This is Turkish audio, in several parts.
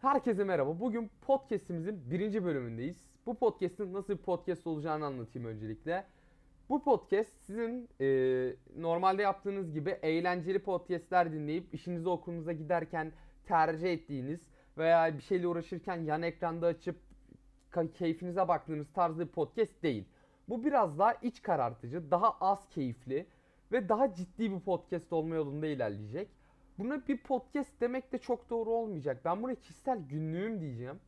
Herkese merhaba. Bugün podcast'imizin birinci bölümündeyiz. Bu podcast'in nasıl bir podcast olacağını anlatayım öncelikle. Bu podcast sizin e, normalde yaptığınız gibi eğlenceli podcast'ler dinleyip işinize okulunuza giderken tercih ettiğiniz veya bir şeyle uğraşırken yan ekranda açıp keyfinize baktığınız tarzı bir podcast değil. Bu biraz daha iç karartıcı, daha az keyifli ve daha ciddi bir podcast olma yolunda ilerleyecek. Buna bir podcast demek de çok doğru olmayacak. Ben buna kişisel günlüğüm diyeceğim.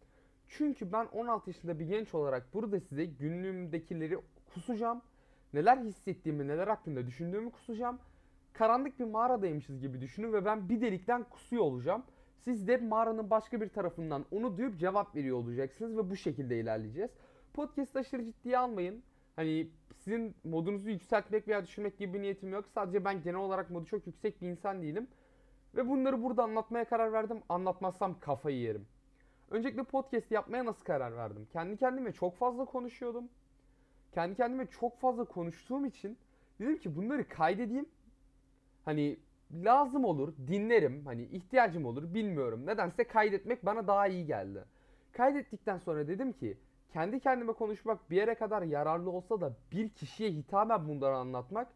Çünkü ben 16 yaşında bir genç olarak burada size günlüğümdekileri kusacağım. Neler hissettiğimi, neler hakkında düşündüğümü kusacağım. Karanlık bir mağaradaymışız gibi düşünün ve ben bir delikten kusuyor olacağım. Siz de mağaranın başka bir tarafından onu duyup cevap veriyor olacaksınız ve bu şekilde ilerleyeceğiz. Podcast aşırı ciddiye almayın. Hani sizin modunuzu yükseltmek veya düşürmek gibi bir niyetim yok. Sadece ben genel olarak modu çok yüksek bir insan değilim. Ve bunları burada anlatmaya karar verdim. Anlatmazsam kafayı yerim. Öncelikle podcast yapmaya nasıl karar verdim? Kendi kendime çok fazla konuşuyordum. Kendi kendime çok fazla konuştuğum için dedim ki bunları kaydedeyim. Hani lazım olur, dinlerim. Hani ihtiyacım olur, bilmiyorum. Nedense kaydetmek bana daha iyi geldi. Kaydettikten sonra dedim ki kendi kendime konuşmak bir yere kadar yararlı olsa da bir kişiye hitaben bunları anlatmak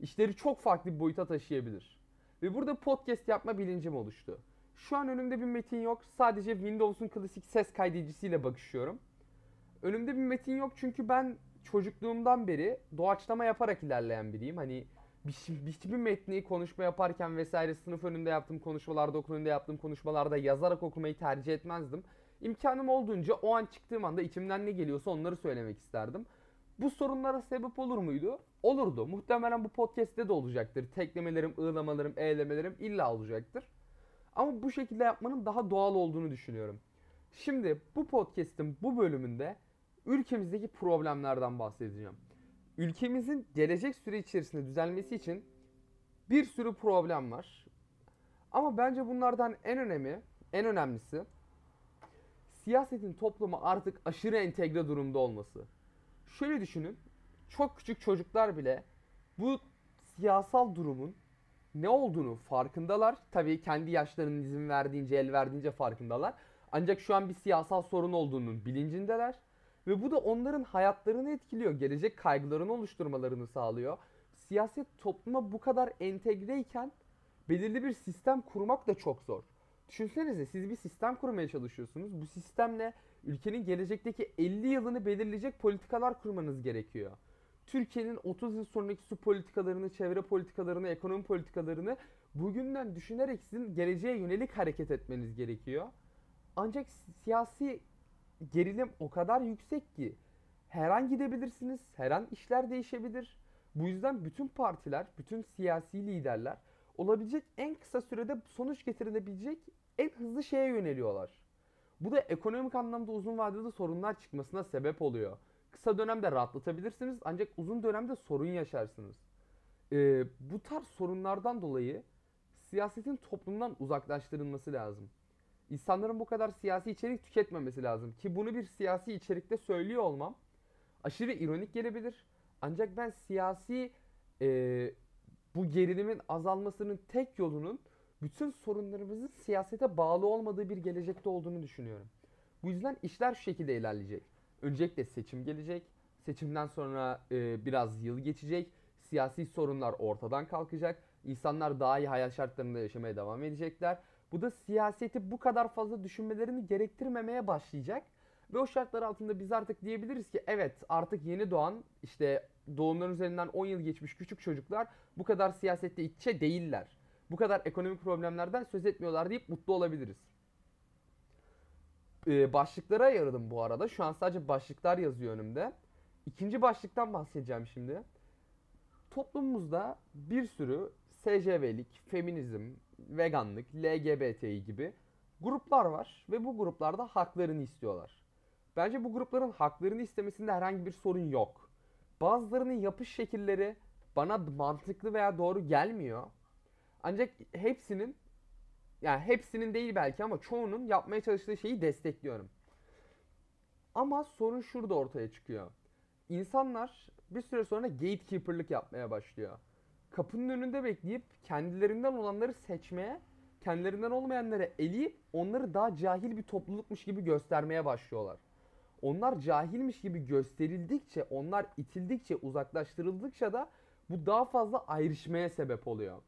işleri çok farklı bir boyuta taşıyabilir. Ve burada podcast yapma bilincim oluştu. Şu an önümde bir metin yok. Sadece Windows'un klasik ses kaydedicisiyle bakışıyorum. Önümde bir metin yok çünkü ben çocukluğumdan beri doğaçlama yaparak ilerleyen biriyim. Hani hiçbir metni konuşma yaparken vesaire sınıf önünde yaptığım konuşmalarda, okul önünde yaptığım konuşmalarda yazarak okumayı tercih etmezdim. İmkanım olduğunca o an çıktığım anda içimden ne geliyorsa onları söylemek isterdim. Bu sorunlara sebep olur muydu? Olurdu. Muhtemelen bu podcast'te de olacaktır. Teklemelerim, ığlamalarım, eğlemelerim illa olacaktır. Ama bu şekilde yapmanın daha doğal olduğunu düşünüyorum. Şimdi bu podcast'in bu bölümünde ülkemizdeki problemlerden bahsedeceğim. Ülkemizin gelecek süre içerisinde düzelmesi için bir sürü problem var. Ama bence bunlardan en önemli, en önemlisi siyasetin topluma artık aşırı entegre durumda olması. Şöyle düşünün. Çok küçük çocuklar bile bu siyasal durumun ne olduğunu farkındalar. Tabii kendi yaşlarının izin verdiğince, el verdiğince farkındalar. Ancak şu an bir siyasal sorun olduğunun bilincindeler. Ve bu da onların hayatlarını etkiliyor. Gelecek kaygılarını oluşturmalarını sağlıyor. Siyaset topluma bu kadar entegreyken belirli bir sistem kurmak da çok zor. Düşünsenize siz bir sistem kurmaya çalışıyorsunuz. Bu sistemle ülkenin gelecekteki 50 yılını belirleyecek politikalar kurmanız gerekiyor. Türkiye'nin 30 yıl sonraki su politikalarını, çevre politikalarını, ekonomi politikalarını bugünden düşünerek sizin geleceğe yönelik hareket etmeniz gerekiyor. Ancak siyasi gerilim o kadar yüksek ki her an gidebilirsiniz, her an işler değişebilir. Bu yüzden bütün partiler, bütün siyasi liderler olabilecek en kısa sürede sonuç getirilebilecek en hızlı şeye yöneliyorlar. Bu da ekonomik anlamda uzun vadede sorunlar çıkmasına sebep oluyor. Kısa dönemde rahatlatabilirsiniz ancak uzun dönemde sorun yaşarsınız. Ee, bu tarz sorunlardan dolayı siyasetin toplumdan uzaklaştırılması lazım. İnsanların bu kadar siyasi içerik tüketmemesi lazım. Ki bunu bir siyasi içerikte söylüyor olmam aşırı ironik gelebilir. Ancak ben siyasi e, bu gerilimin azalmasının tek yolunun bütün sorunlarımızın siyasete bağlı olmadığı bir gelecekte olduğunu düşünüyorum. Bu yüzden işler şu şekilde ilerleyecek. Öncelikle seçim gelecek. Seçimden sonra e, biraz yıl geçecek. Siyasi sorunlar ortadan kalkacak. İnsanlar daha iyi hayat şartlarında yaşamaya devam edecekler. Bu da siyaseti bu kadar fazla düşünmelerini gerektirmemeye başlayacak. Ve o şartlar altında biz artık diyebiliriz ki evet artık yeni doğan işte doğumların üzerinden 10 yıl geçmiş küçük çocuklar bu kadar siyasette içe değiller. Bu kadar ekonomik problemlerden söz etmiyorlar deyip mutlu olabiliriz. Ee, başlıklara ayırdım bu arada. Şu an sadece başlıklar yazıyor önümde. İkinci başlıktan bahsedeceğim şimdi. Toplumumuzda bir sürü SCV'lik, feminizm, veganlık, LGBTİ gibi gruplar var ve bu gruplarda haklarını istiyorlar. Bence bu grupların haklarını istemesinde herhangi bir sorun yok. Bazılarının yapış şekilleri bana mantıklı veya doğru gelmiyor. Ancak hepsinin yani hepsinin değil belki ama çoğunun yapmaya çalıştığı şeyi destekliyorum. Ama sorun şurada ortaya çıkıyor. İnsanlar bir süre sonra gatekeeper'lık yapmaya başlıyor. Kapının önünde bekleyip kendilerinden olanları seçmeye kendilerinden olmayanlara eleyip onları daha cahil bir toplulukmuş gibi göstermeye başlıyorlar. Onlar cahilmiş gibi gösterildikçe, onlar itildikçe, uzaklaştırıldıkça da bu daha fazla ayrışmaya sebep oluyor.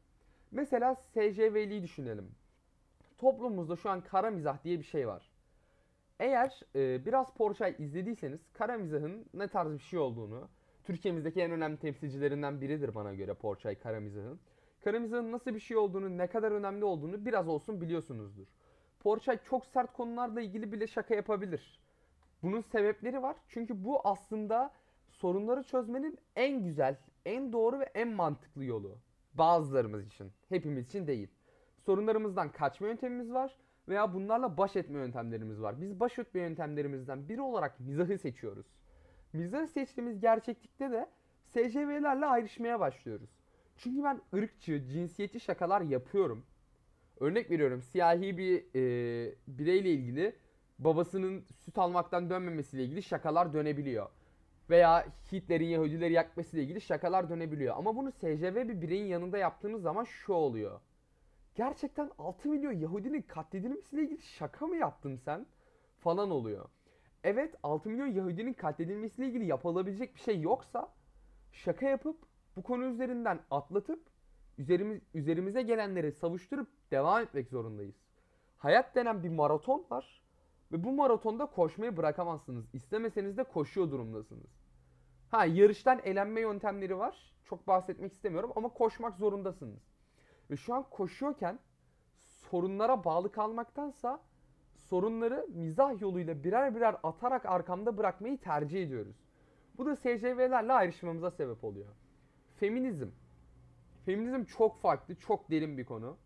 Mesela SCV'liyi düşünelim. Toplumumuzda şu an kara mizah diye bir şey var. Eğer e, biraz Porsche'yi izlediyseniz kara mizahın ne tarz bir şey olduğunu, Türkiye'mizdeki en önemli temsilcilerinden biridir bana göre Porçay kara mizahın. Kara mizahın nasıl bir şey olduğunu, ne kadar önemli olduğunu biraz olsun biliyorsunuzdur. Porçay çok sert konularla ilgili bile şaka yapabilir. Bunun sebepleri var. Çünkü bu aslında sorunları çözmenin en güzel, en doğru ve en mantıklı yolu. Bazılarımız için, hepimiz için değil. Sorunlarımızdan kaçma yöntemimiz var veya bunlarla baş etme yöntemlerimiz var. Biz baş etme yöntemlerimizden biri olarak mizahı seçiyoruz. Mizahı seçtiğimiz gerçeklikte de SCV'lerle ayrışmaya başlıyoruz. Çünkü ben ırkçı, cinsiyetçi şakalar yapıyorum. Örnek veriyorum siyahi bir e, bireyle ilgili babasının süt almaktan dönmemesiyle ilgili şakalar dönebiliyor. Veya Hitler'in Yahudileri yakmasıyla ilgili şakalar dönebiliyor. Ama bunu SCV bir bireyin yanında yaptığınız zaman şu oluyor. Gerçekten 6 milyon Yahudinin katledilmesiyle ilgili şaka mı yaptın sen? Falan oluyor. Evet 6 milyon Yahudinin katledilmesiyle ilgili yapılabilecek bir şey yoksa şaka yapıp bu konu üzerinden atlatıp üzerimiz, üzerimize gelenleri savuşturup devam etmek zorundayız. Hayat denen bir maraton var ve bu maratonda koşmayı bırakamazsınız. İstemeseniz de koşuyor durumdasınız. Ha yarıştan elenme yöntemleri var. Çok bahsetmek istemiyorum ama koşmak zorundasınız. Ve şu an koşuyorken sorunlara bağlı kalmaktansa sorunları mizah yoluyla birer birer atarak arkamda bırakmayı tercih ediyoruz. Bu da SCV'lerle ayrışmamıza sebep oluyor. Feminizm. Feminizm çok farklı, çok derin bir konu.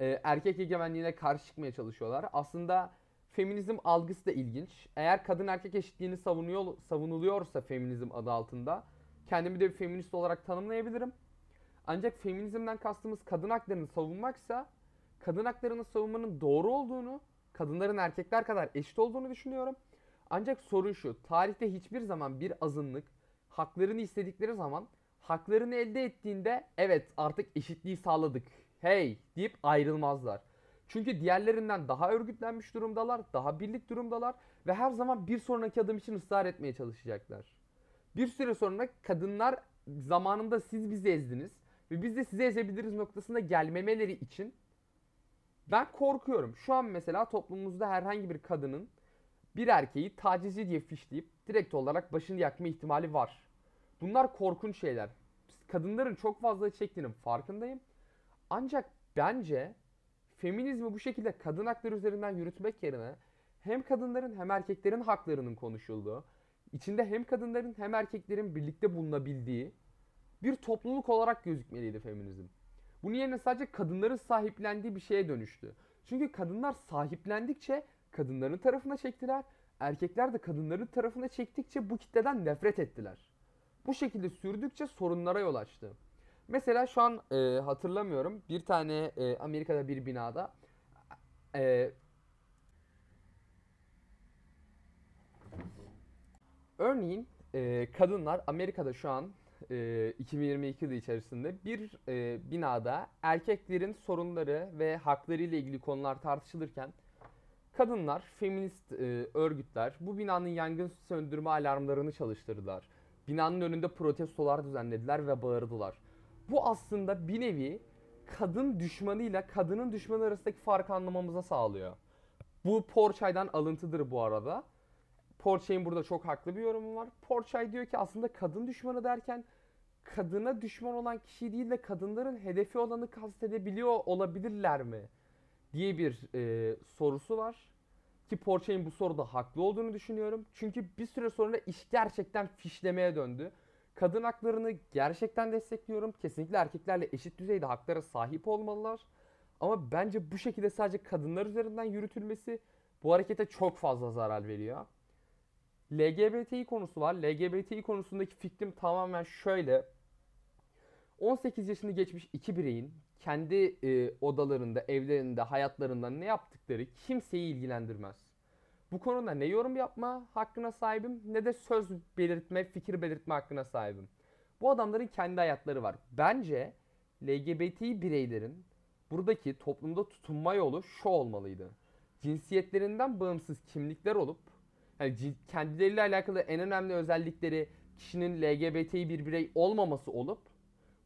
Ee, erkek egemenliğine karşı çıkmaya çalışıyorlar. Aslında feminizm algısı da ilginç. Eğer kadın erkek eşitliğini savunuyor, savunuluyorsa feminizm adı altında kendimi de bir feminist olarak tanımlayabilirim. Ancak feminizmden kastımız kadın haklarını savunmaksa kadın haklarını savunmanın doğru olduğunu, kadınların erkekler kadar eşit olduğunu düşünüyorum. Ancak sorun şu, tarihte hiçbir zaman bir azınlık haklarını istedikleri zaman haklarını elde ettiğinde evet artık eşitliği sağladık. Hey deyip ayrılmazlar. Çünkü diğerlerinden daha örgütlenmiş durumdalar, daha birlik durumdalar ve her zaman bir sonraki adım için ısrar etmeye çalışacaklar. Bir süre sonra kadınlar zamanında siz bizi ezdiniz ve biz de sizi ezebiliriz noktasında gelmemeleri için ben korkuyorum. Şu an mesela toplumumuzda herhangi bir kadının bir erkeği tacizci diye fişleyip direkt olarak başını yakma ihtimali var. Bunlar korkunç şeyler. Kadınların çok fazla çektiğinin farkındayım. Ancak bence feminizmi bu şekilde kadın hakları üzerinden yürütmek yerine hem kadınların hem erkeklerin haklarının konuşulduğu, içinde hem kadınların hem erkeklerin birlikte bulunabildiği bir topluluk olarak gözükmeliydi feminizm. Bunun yerine sadece kadınların sahiplendiği bir şeye dönüştü. Çünkü kadınlar sahiplendikçe kadınların tarafına çektiler. Erkekler de kadınların tarafına çektikçe bu kitleden nefret ettiler. Bu şekilde sürdükçe sorunlara yol açtı. Mesela şu an e, hatırlamıyorum bir tane e, Amerika'da bir binada e, örneğin e, kadınlar Amerika'da şu an e, 2022 yılı içerisinde bir e, binada erkeklerin sorunları ve hakları ile ilgili konular tartışılırken kadınlar, feminist e, örgütler bu binanın yangın söndürme alarmlarını çalıştırdılar. Binanın önünde protestolar düzenlediler ve bağırdılar. Bu aslında bir nevi kadın düşmanıyla kadının düşmanı arasındaki farkı anlamamıza sağlıyor. Bu Porçay'dan alıntıdır bu arada. Porçay'ın burada çok haklı bir yorumu var. Porçay diyor ki aslında kadın düşmanı derken kadına düşman olan kişi değil de kadınların hedefi olanı kastedebiliyor olabilirler mi? diye bir e, sorusu var. Ki Porsche'nin bu soruda haklı olduğunu düşünüyorum. Çünkü bir süre sonra iş gerçekten fişlemeye döndü. Kadın haklarını gerçekten destekliyorum. Kesinlikle erkeklerle eşit düzeyde haklara sahip olmalılar. Ama bence bu şekilde sadece kadınlar üzerinden yürütülmesi bu harekete çok fazla zarar veriyor. LGBTİ konusu var. LGBTİ konusundaki fikrim tamamen şöyle. 18 yaşını geçmiş iki bireyin kendi e, odalarında, evlerinde, hayatlarında ne yaptıkları kimseyi ilgilendirmez. Bu konuda ne yorum yapma hakkına sahibim ne de söz belirtme, fikir belirtme hakkına sahibim. Bu adamların kendi hayatları var. Bence LGBT bireylerin buradaki toplumda tutunma yolu şu olmalıydı. Cinsiyetlerinden bağımsız kimlikler olup yani kendileriyle alakalı en önemli özellikleri kişinin LGBT'yi bir birey olmaması olup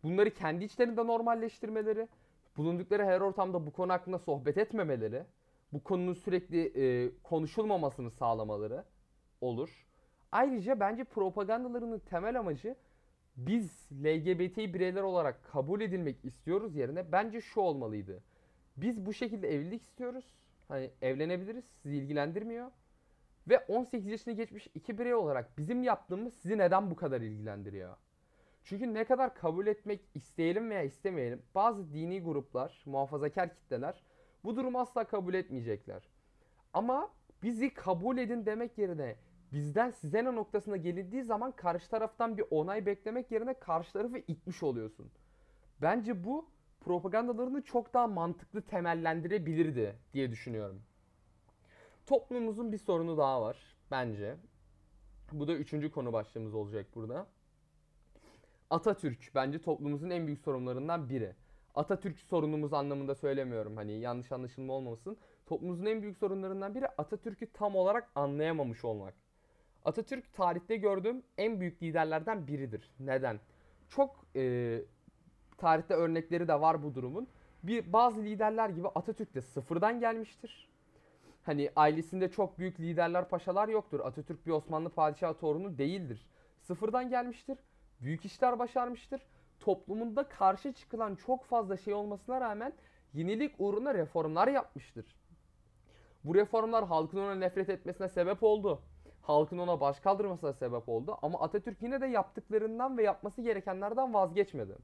bunları kendi içlerinde normalleştirmeleri, bulundukları her ortamda bu konu hakkında sohbet etmemeleri, bu konunun sürekli e, konuşulmamasını sağlamaları olur. Ayrıca bence propagandalarının temel amacı biz LGBT bireyler olarak kabul edilmek istiyoruz yerine bence şu olmalıydı. Biz bu şekilde evlilik istiyoruz. Hani evlenebiliriz. Sizi ilgilendirmiyor. Ve 18 yaşını geçmiş iki birey olarak bizim yaptığımız sizi neden bu kadar ilgilendiriyor? Çünkü ne kadar kabul etmek isteyelim veya istemeyelim bazı dini gruplar, muhafazakar kitleler bu durumu asla kabul etmeyecekler. Ama bizi kabul edin demek yerine bizden size ne noktasına gelindiği zaman karşı taraftan bir onay beklemek yerine karşı tarafı itmiş oluyorsun. Bence bu propagandalarını çok daha mantıklı temellendirebilirdi diye düşünüyorum. Toplumumuzun bir sorunu daha var bence. Bu da üçüncü konu başlığımız olacak burada. Atatürk bence toplumumuzun en büyük sorunlarından biri. Atatürk sorunumuz anlamında söylemiyorum hani yanlış anlaşılma olmasın. Toplumumuzun en büyük sorunlarından biri Atatürk'ü tam olarak anlayamamış olmak. Atatürk tarihte gördüğüm en büyük liderlerden biridir. Neden? Çok e, tarihte örnekleri de var bu durumun. Bir bazı liderler gibi Atatürk de sıfırdan gelmiştir. Hani ailesinde çok büyük liderler, paşalar yoktur. Atatürk bir Osmanlı padişahı torunu değildir. Sıfırdan gelmiştir. Büyük işler başarmıştır. Toplumunda karşı çıkılan çok fazla şey olmasına rağmen yenilik uğruna reformlar yapmıştır. Bu reformlar halkın ona nefret etmesine sebep oldu halkın ona baş kaldırmasına sebep oldu. Ama Atatürk yine de yaptıklarından ve yapması gerekenlerden vazgeçmedi.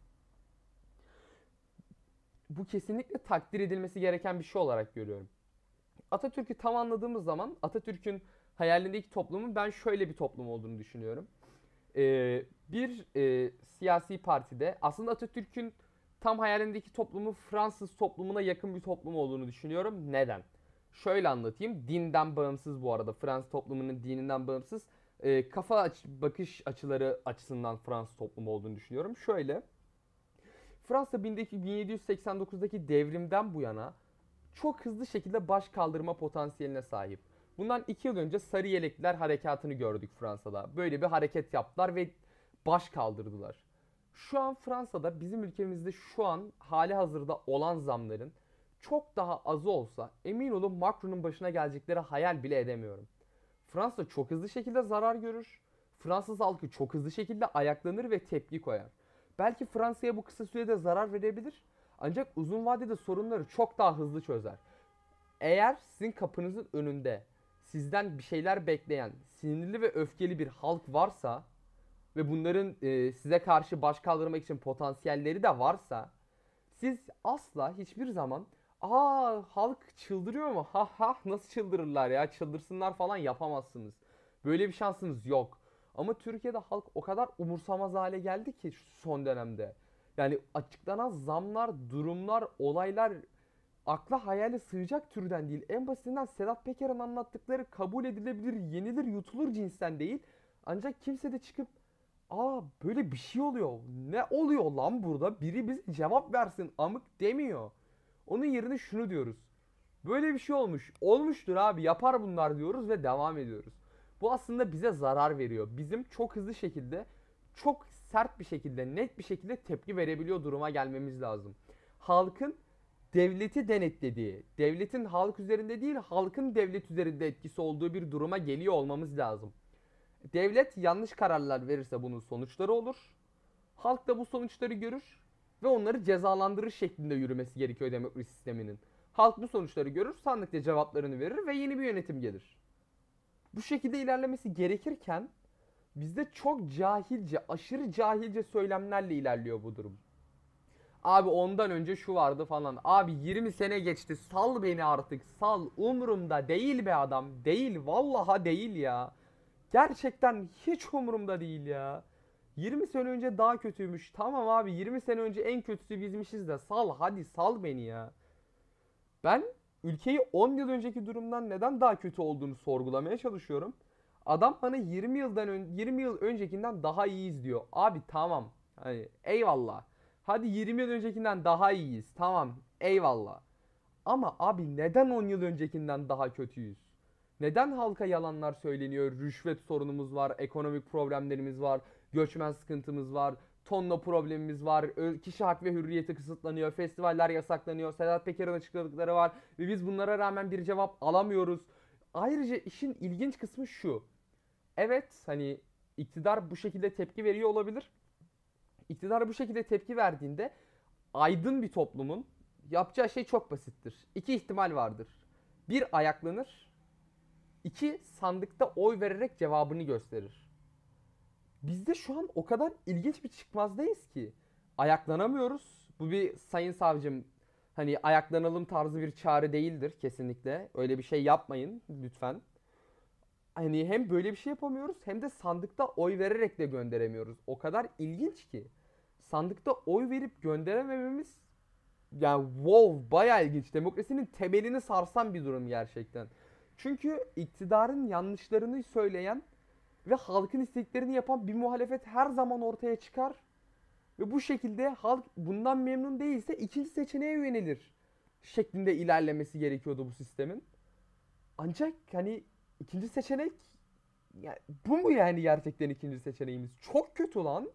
Bu kesinlikle takdir edilmesi gereken bir şey olarak görüyorum. Atatürk'ü tam anladığımız zaman Atatürk'ün hayalindeki toplumun ben şöyle bir toplum olduğunu düşünüyorum. Ee, bir e, siyasi partide aslında Atatürk'ün tam hayalindeki toplumu Fransız toplumuna yakın bir toplum olduğunu düşünüyorum. Neden? Şöyle anlatayım. Dinden bağımsız bu arada. Fransız toplumunun dininden bağımsız. E, kafa aç, bakış açıları açısından Fransız toplumu olduğunu düşünüyorum. Şöyle. Fransa 1789'daki devrimden bu yana çok hızlı şekilde baş kaldırma potansiyeline sahip. Bundan iki yıl önce Sarı Yelekliler harekatını gördük Fransa'da. Böyle bir hareket yaptılar ve baş kaldırdılar. Şu an Fransa'da bizim ülkemizde şu an hali hazırda olan zamların çok daha azı olsa emin olun Macron'un başına gelecekleri hayal bile edemiyorum. Fransa çok hızlı şekilde zarar görür. Fransız halkı çok hızlı şekilde ayaklanır ve tepki koyar. Belki Fransa'ya bu kısa sürede zarar verebilir ancak uzun vadede sorunları çok daha hızlı çözer. Eğer sizin kapınızın önünde sizden bir şeyler bekleyen, sinirli ve öfkeli bir halk varsa ve bunların e, size karşı baş kaldırmak için potansiyelleri de varsa siz asla hiçbir zaman aa halk çıldırıyor mu? Ha ha nasıl çıldırırlar ya çıldırsınlar falan yapamazsınız. Böyle bir şansınız yok. Ama Türkiye'de halk o kadar umursamaz hale geldi ki şu son dönemde. Yani açıklanan zamlar, durumlar, olaylar akla hayale sığacak türden değil. En basitinden Sedat Peker'in anlattıkları kabul edilebilir, yenilir, yutulur cinsten değil. Ancak kimse de çıkıp aa böyle bir şey oluyor. Ne oluyor lan burada? Biri bize cevap versin amık demiyor. Onun yerine şunu diyoruz. Böyle bir şey olmuş. Olmuştur abi yapar bunlar diyoruz ve devam ediyoruz. Bu aslında bize zarar veriyor. Bizim çok hızlı şekilde, çok sert bir şekilde, net bir şekilde tepki verebiliyor duruma gelmemiz lazım. Halkın devleti denetlediği, devletin halk üzerinde değil halkın devlet üzerinde etkisi olduğu bir duruma geliyor olmamız lazım. Devlet yanlış kararlar verirse bunun sonuçları olur. Halk da bu sonuçları görür ve onları cezalandırır şeklinde yürümesi gerekiyor demokrasi sisteminin. Halk bu sonuçları görür, sandıkta cevaplarını verir ve yeni bir yönetim gelir. Bu şekilde ilerlemesi gerekirken bizde çok cahilce, aşırı cahilce söylemlerle ilerliyor bu durum. Abi ondan önce şu vardı falan. Abi 20 sene geçti. Sal beni artık. Sal. Umurumda değil be adam. Değil. Vallaha değil ya. Gerçekten hiç umurumda değil ya. 20 sene önce daha kötüymüş. Tamam abi 20 sene önce en kötüsü bizmişiz de sal hadi sal beni ya. Ben ülkeyi 10 yıl önceki durumdan neden daha kötü olduğunu sorgulamaya çalışıyorum. Adam bana 20 yıldan ön, 20 yıl öncekinden daha iyiyiz diyor. Abi tamam. Hani eyvallah. Hadi 20 yıl öncekinden daha iyiyiz. Tamam. Eyvallah. Ama abi neden 10 yıl öncekinden daha kötüyüz? Neden halka yalanlar söyleniyor? Rüşvet sorunumuz var, ekonomik problemlerimiz var, göçmen sıkıntımız var, tonla problemimiz var, kişi hak ve hürriyeti kısıtlanıyor, festivaller yasaklanıyor, Sedat Peker'in açıkladıkları var ve biz bunlara rağmen bir cevap alamıyoruz. Ayrıca işin ilginç kısmı şu. Evet hani iktidar bu şekilde tepki veriyor olabilir. İktidar bu şekilde tepki verdiğinde aydın bir toplumun yapacağı şey çok basittir. İki ihtimal vardır. Bir ayaklanır, iki sandıkta oy vererek cevabını gösterir. Bizde şu an o kadar ilginç bir çıkmazdayız ki ayaklanamıyoruz. Bu bir sayın savcım hani ayaklanalım tarzı bir çağrı değildir kesinlikle. Öyle bir şey yapmayın lütfen. Hani hem böyle bir şey yapamıyoruz hem de sandıkta oy vererek de gönderemiyoruz. O kadar ilginç ki. Sandıkta oy verip gönderemememiz yani wow baya ilginç. Demokrasinin temelini sarsan bir durum gerçekten. Çünkü iktidarın yanlışlarını söyleyen ve halkın isteklerini yapan bir muhalefet her zaman ortaya çıkar. Ve bu şekilde halk bundan memnun değilse ikinci seçeneğe yönelir şeklinde ilerlemesi gerekiyordu bu sistemin. Ancak hani ikinci seçenek yani bu mu yani gerçekten ikinci seçeneğimiz? Çok kötü lan.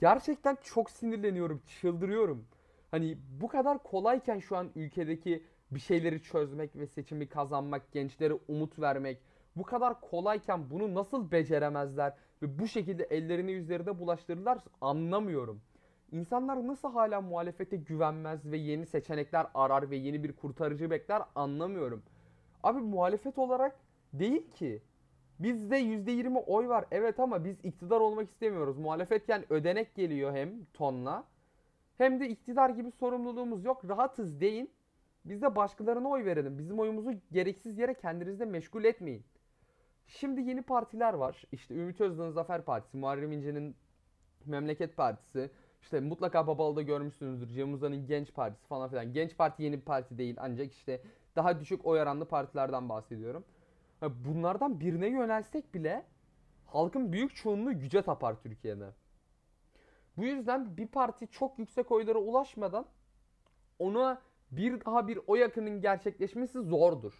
Gerçekten çok sinirleniyorum, çıldırıyorum. Hani bu kadar kolayken şu an ülkedeki bir şeyleri çözmek ve seçimi kazanmak, gençlere umut vermek bu kadar kolayken bunu nasıl beceremezler ve bu şekilde ellerini yüzlerine bulaştırırlar anlamıyorum. İnsanlar nasıl hala muhalefete güvenmez ve yeni seçenekler arar ve yeni bir kurtarıcı bekler anlamıyorum. Abi muhalefet olarak değil ki. Bizde %20 oy var evet ama biz iktidar olmak istemiyoruz. Muhalefetken ödenek geliyor hem tonla. Hem de iktidar gibi sorumluluğumuz yok. Rahatız deyin. Biz de başkalarına oy verelim. Bizim oyumuzu gereksiz yere kendinizde meşgul etmeyin. Şimdi yeni partiler var. İşte Ümit Özdağ'ın Zafer Partisi, Muharrem İnce'nin Memleket Partisi, işte mutlaka Babalı'da görmüşsünüzdür. Cem Uzan'ın Genç Partisi falan filan. Genç Parti yeni bir parti değil ancak işte daha düşük oy oranlı partilerden bahsediyorum. Bunlardan birine yönelsek bile halkın büyük çoğunluğu güce tapar Türkiye'de. Bu yüzden bir parti çok yüksek oylara ulaşmadan ona bir daha bir oy akının gerçekleşmesi zordur.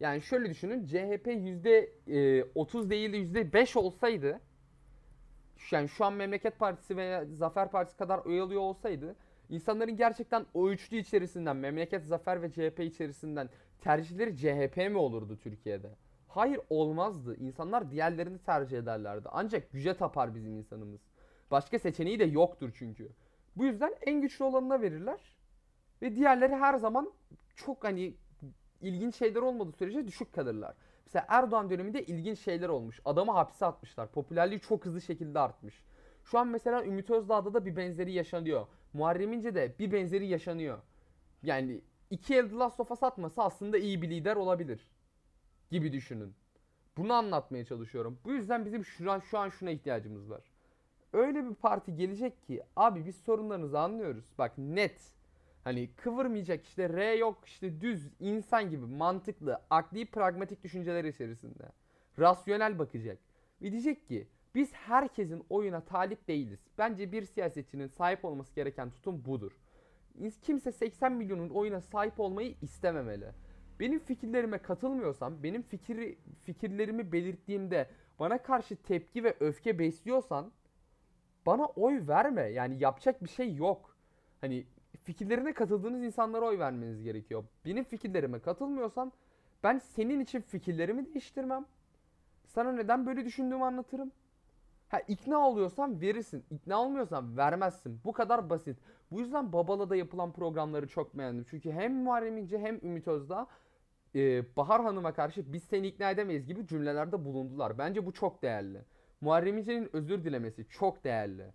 Yani şöyle düşünün CHP %30 değil de %5 olsaydı yani şu an Memleket Partisi veya Zafer Partisi kadar oy alıyor olsaydı insanların gerçekten o üçlü içerisinden Memleket, Zafer ve CHP içerisinden tercihleri CHP mi olurdu Türkiye'de? Hayır olmazdı. İnsanlar diğerlerini tercih ederlerdi. Ancak güce tapar bizim insanımız. Başka seçeneği de yoktur çünkü. Bu yüzden en güçlü olanına verirler. Ve diğerleri her zaman çok hani ilginç şeyler olmadığı sürece düşük kalırlar. Mesela Erdoğan döneminde ilginç şeyler olmuş. Adamı hapse atmışlar. Popülerliği çok hızlı şekilde artmış. Şu an mesela Ümit Özdağ'da da bir benzeri yaşanıyor. Muharrem İnce de bir benzeri yaşanıyor. Yani iki el The Last of Us atması aslında iyi bir lider olabilir. Gibi düşünün. Bunu anlatmaya çalışıyorum. Bu yüzden bizim şu an, şu an şuna ihtiyacımız var. Öyle bir parti gelecek ki abi biz sorunlarınızı anlıyoruz. Bak net. Hani kıvırmayacak işte R yok işte düz insan gibi mantıklı, akli, pragmatik düşünceler içerisinde. Rasyonel bakacak. Ve diyecek ki biz herkesin oyuna talip değiliz. Bence bir siyasetçinin sahip olması gereken tutum budur. Kimse 80 milyonun oyuna sahip olmayı istememeli. Benim fikirlerime katılmıyorsan, benim fikri, fikirlerimi belirttiğimde bana karşı tepki ve öfke besliyorsan bana oy verme. Yani yapacak bir şey yok. Hani fikirlerine katıldığınız insanlara oy vermeniz gerekiyor. Benim fikirlerime katılmıyorsan ben senin için fikirlerimi değiştirmem. Sana neden böyle düşündüğümü anlatırım. Ha ikna oluyorsan verirsin. İkna olmuyorsan vermezsin. Bu kadar basit. Bu yüzden Babala'da yapılan programları çok beğendim. Çünkü hem Muharrem İnce hem Ümit Özdağ e, Bahar Hanım'a karşı biz seni ikna edemeyiz gibi cümlelerde bulundular. Bence bu çok değerli. Muharrem İnce'nin özür dilemesi çok değerli.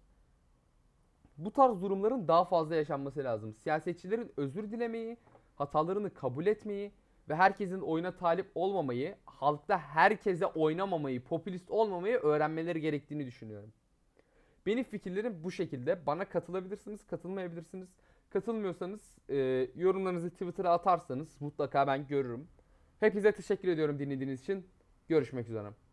Bu tarz durumların daha fazla yaşanması lazım. Siyasetçilerin özür dilemeyi, hatalarını kabul etmeyi ve herkesin oyuna talip olmamayı, halkta herkese oynamamayı, popülist olmamayı öğrenmeleri gerektiğini düşünüyorum. Benim fikirlerim bu şekilde. Bana katılabilirsiniz, katılmayabilirsiniz. Katılmıyorsanız e, yorumlarınızı Twitter'a atarsanız mutlaka ben görürüm. Hepinize teşekkür ediyorum dinlediğiniz için. Görüşmek üzere.